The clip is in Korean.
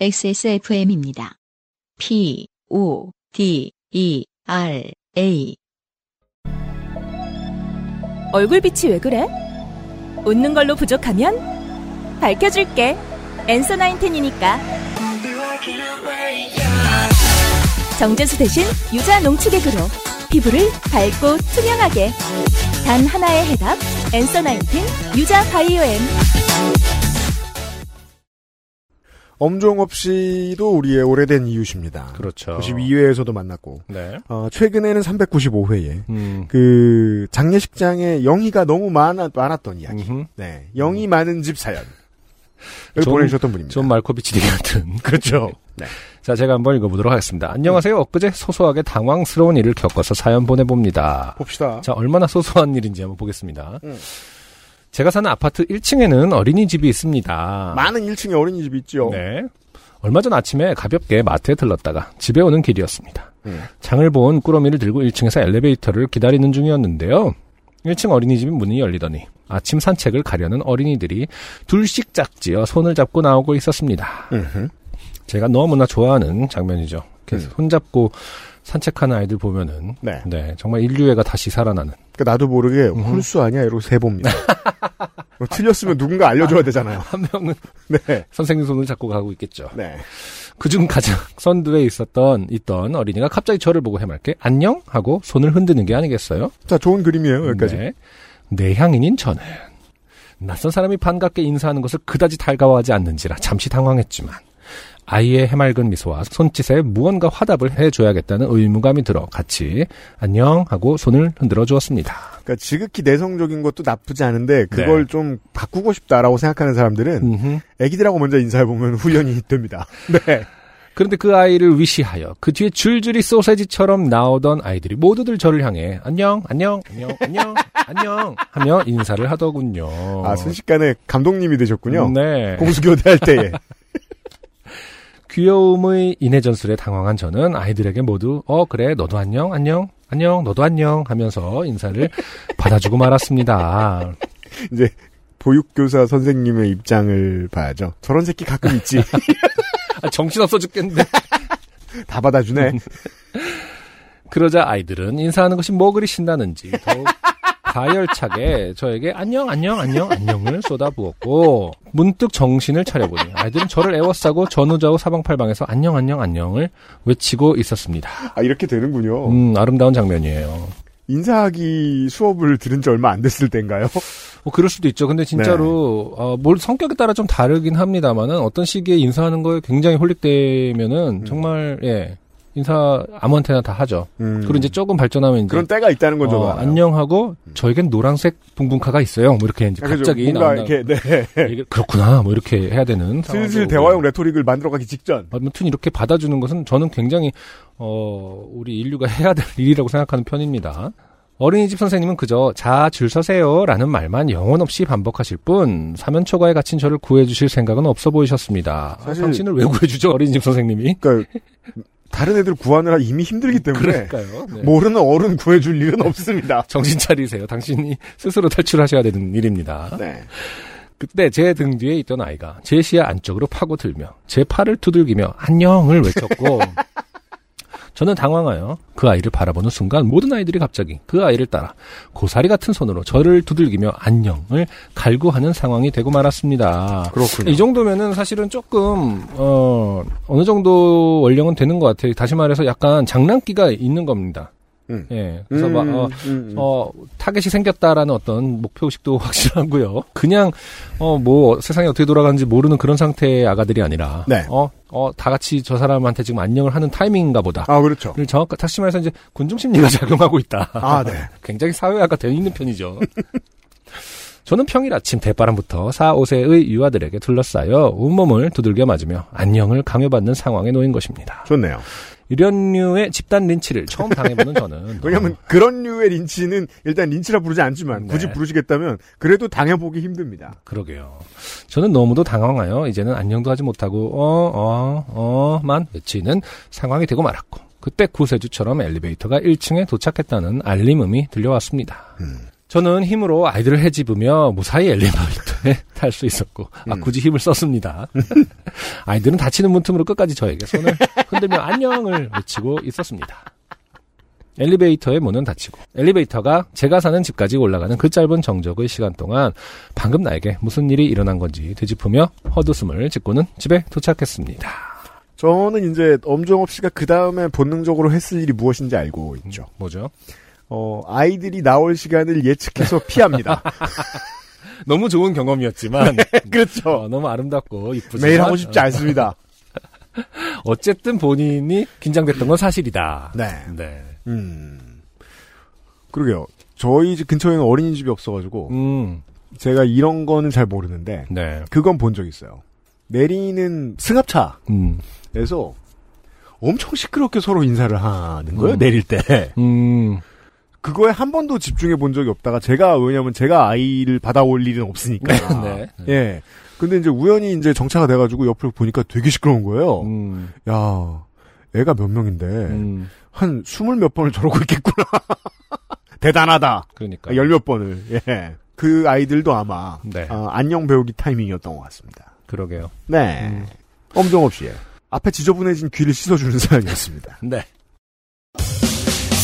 XSFM입니다. P, O, D, E, R, A. 얼굴빛이 왜 그래? 웃는 걸로 부족하면 밝혀줄게. 엔서 나인텐이니까. 정제수 대신 유자 농축 액으로 피부를 밝고 투명하게. 단 하나의 해답. 엔서 나인텐 유자 바이오엠. 엄종업 씨도 우리의 오래된 이웃입니다. 그렇죠. 92회에서도 만났고, 네. 어, 최근에는 395회에, 음. 그, 장례식장에 영희가 너무 많아, 많았던 이야기. 음흠. 네. 영희 많은 집 사연. 을 존- 보내주셨던 분입니다. 존 말코비치리 같은. 그렇죠. 네. 자, 제가 한번 읽어보도록 하겠습니다. 안녕하세요. 엊그제 소소하게 당황스러운 일을 겪어서 사연 보내봅니다. 봅시다. 자, 얼마나 소소한 일인지 한번 보겠습니다. 음. 제가 사는 아파트 1층에는 어린이집이 있습니다. 많은 1층에 어린이집 있죠. 네. 얼마 전 아침에 가볍게 마트에 들렀다가 집에 오는 길이었습니다. 음. 장을 본 꾸러미를 들고 1층에서 엘리베이터를 기다리는 중이었는데요. 1층 어린이집 문이 열리더니 아침 산책을 가려는 어린이들이 둘씩 짝지어 손을 잡고 나오고 있었습니다. 음흠. 제가 너무나 좋아하는 장면이죠. 이렇게 음. 손잡고 산책하는 아이들 보면은 네. 네, 정말 인류애가 다시 살아나는 그러니까 나도 모르게 음흠. 홀수 아니야? 이러고 세 봅니다. 뭐 틀렸으면 누군가 알려줘야 되잖아요. 한 명은 네. 선생님 손을 잡고 가고 있겠죠. 네. 그중 가장 선두에 있었던 있던 어린이가 갑자기 저를 보고 해맑게 안녕 하고 손을 흔드는 게 아니겠어요? 자, 좋은 그림이에요, 여기까지. 네. 내향인인 저는 낯선 사람이 반갑게 인사하는 것을 그다지 달가워하지 않는지라 잠시 당황했지만 아이의 해맑은 미소와 손짓에 무언가 화답을 해줘야겠다는 의무감이 들어 같이 안녕 하고 손을 흔들어 주었습니다. 그러니까 지극히 내성적인 것도 나쁘지 않은데 그걸 네. 좀 바꾸고 싶다라고 생각하는 사람들은 음흠. 애기들하고 먼저 인사해 보면 훈련이 됩니다. 네. 그런데 그 아이를 위시하여 그 뒤에 줄줄이 소세지처럼 나오던 아이들이 모두들 저를 향해 안녕 안녕 안녕 안녕 안녕 하며 인사를 하더군요. 아, 순식간에 감독님이 되셨군요. 네. 공수교대할 때에. 귀여움의 인해 전술에 당황한 저는 아이들에게 모두 어 그래 너도 안녕 안녕 안녕 너도 안녕 하면서 인사를 받아주고 말았습니다. 이제 보육교사 선생님의 입장을 봐야죠. 저런 새끼 가끔 있지. 아, 정신없어 죽겠는데. 다 받아주네. 그러자 아이들은 인사하는 것이 뭐 그리 신나는지 더욱 가열차게 저에게 안녕 안녕 안녕 안녕을 쏟아부었고 문득 정신을 차려보니 아이들은 저를 애워싸고 전후좌우 사방팔방에서 안녕 안녕 안녕을 외치고 있었습니다. 아, 이렇게 되는군요. 음 아름다운 장면이에요. 인사하기 수업을 들은 지 얼마 안 됐을 때인가요? 뭐 그럴 수도 있죠. 근데 진짜로 어, 뭘 성격에 따라 좀 다르긴 합니다만은 어떤 시기에 인사하는 거에 굉장히 홀릭되면은 정말 예 인사 아무한테나 다 하죠. 음. 그리고 이제 조금 발전하면 이제 그런 때가 있다는 건 좀. 어. 안녕하고 저에겐 노란색 붕붕카가 있어요. 뭐 이렇게 이제. 갑자기 나온다. 이렇게, 네. 그렇구나. 뭐 이렇게 해야 되는 슬슬 대화용. 레토릭을 만들어가기 직전. 아무튼 이렇게 받아주는 것은 저는 굉장히 어 우리 인류가 해야 될 일이라고 생각하는 편입니다. 어린이집 선생님은 그저 자 줄 서세요라는 말만 영혼 없이 반복하실 뿐 사면초가에 갇힌 저를 구해주실 생각은 없어 보이셨습니다. 사실- 당신을 왜 구해주죠 어린이집 선생님이? 그러니까 다른 애들 구하느라 이미 힘들기 때문에 그러니까요. 네. 모르는 어른 구해줄 일은 없습니다. 정신 차리세요. 당신이 스스로 탈출하셔야 되는 일입니다. 네. 그때 제 등 뒤에 있던 아이가 제 시야 안쪽으로 파고들며 제 팔을 두들기며 안녕을 외쳤고 저는 당황하여 그 아이를 바라보는 순간 모든 아이들이 갑자기 그 아이를 따라 고사리 같은 손으로 저를 두들기며 안녕을 갈구하는 상황이 되고 말았습니다. 그렇군요. 이 정도면은 사실은 조금 어 어느 정도 원령은 되는 것 같아요. 다시 말해서 약간 장난기가 있는 겁니다. 음. 예. 그래서 음, 막 어, 음, 음. 어, 타겟이 생겼다라는 어떤 목표의식도 확실하고요. 그냥, 어, 뭐, 세상이 어떻게 돌아가는지 모르는 그런 상태의 아가들이 아니라, 네. 어, 어, 다 같이 저 사람한테 지금 안녕을 하는 타이밍인가 보다. 아, 그렇죠. 를 정확, 다시 말해서 이제 군중 심리가 작용하고 있다. 아, 네. 굉장히 사회화가 되어 있는 편이죠. 저는 평일 아침 대바람부터 4, 5세의 유아들에게 둘러싸여 온몸을 두들겨 맞으며 안녕을 강요받는 상황에 놓인 것입니다. 좋네요. 이런 류의 집단 린치를 처음 당해보는 저는 왜냐면 그런 류의 린치는 일단 린치라 부르지 않지만 굳이 네. 부르시겠다면 그래도 당해보기 힘듭니다. 그러게요. 저는 너무도 당황하여 이제는 안녕도 하지 못하고 어, 어, 어만 외치는 상황이 되고 말았고 그때 구세주처럼 엘리베이터가 1층에 도착했다는 알림음이 들려왔습니다. 저는 힘으로 아이들을 해집으며 무사히 엘리베이터에 탈 수 있었고, 아, 음. 굳이 힘을 썼습니다. 아이들은 다치는 문틈으로 끝까지 저에게 손을 흔들며 안녕을 외치고 있었습니다. 엘리베이터의 문은 닫히고, 엘리베이터가 제가 사는 집까지 올라가는 그 짧은 정적의 시간 동안 방금 나에게 무슨 일이 일어난 건지 되짚으며 헛웃음을 짓고는 집에 도착했습니다. 저는 이제 엄정업 씨가 그 다음에 본능적으로 했을 일이 무엇인지 알고 있죠. 뭐죠? 어, 아이들이 나올 시간을 예측해서 피합니다. 너무 좋은 경험이었지만, 그렇죠. 어, 너무 아름답고 이쁘지만 매일 하고 싶지 않습니다. 어쨌든 본인이 긴장됐던 건 사실이다. 네. 네. 음. 그러게요. 저희 집 근처에는 어린이집이 없어가지고, 음. 제가 이런 거는 잘 모르는데, 네. 그건 본 적 있어요. 내리는 승합차에서 음. 엄청 시끄럽게 서로 인사를 하는 거예요, 음. 내릴 때. 음. 그거에 한 번도 집중해 본 적이 없다가, 제가, 왜냐면 제가 아이를 받아올 일은 없으니까. 네. 예. 근데 이제 우연히 이제 정차가 돼가지고 옆을 보니까 되게 시끄러운 거예요. 음. 야, 애가 몇 명인데, 음. 한 스물 몇 번을 저러고 있겠구나. 대단하다. 그러니까. 열 몇 번을. 예. 그 아이들도 아마 네. 아, 안녕 배우기 타이밍이었던 것 같습니다. 그러게요. 네. 음. 엄정업 씨의 앞에 지저분해진 귀를 씻어주는 사연이었습니다. 네.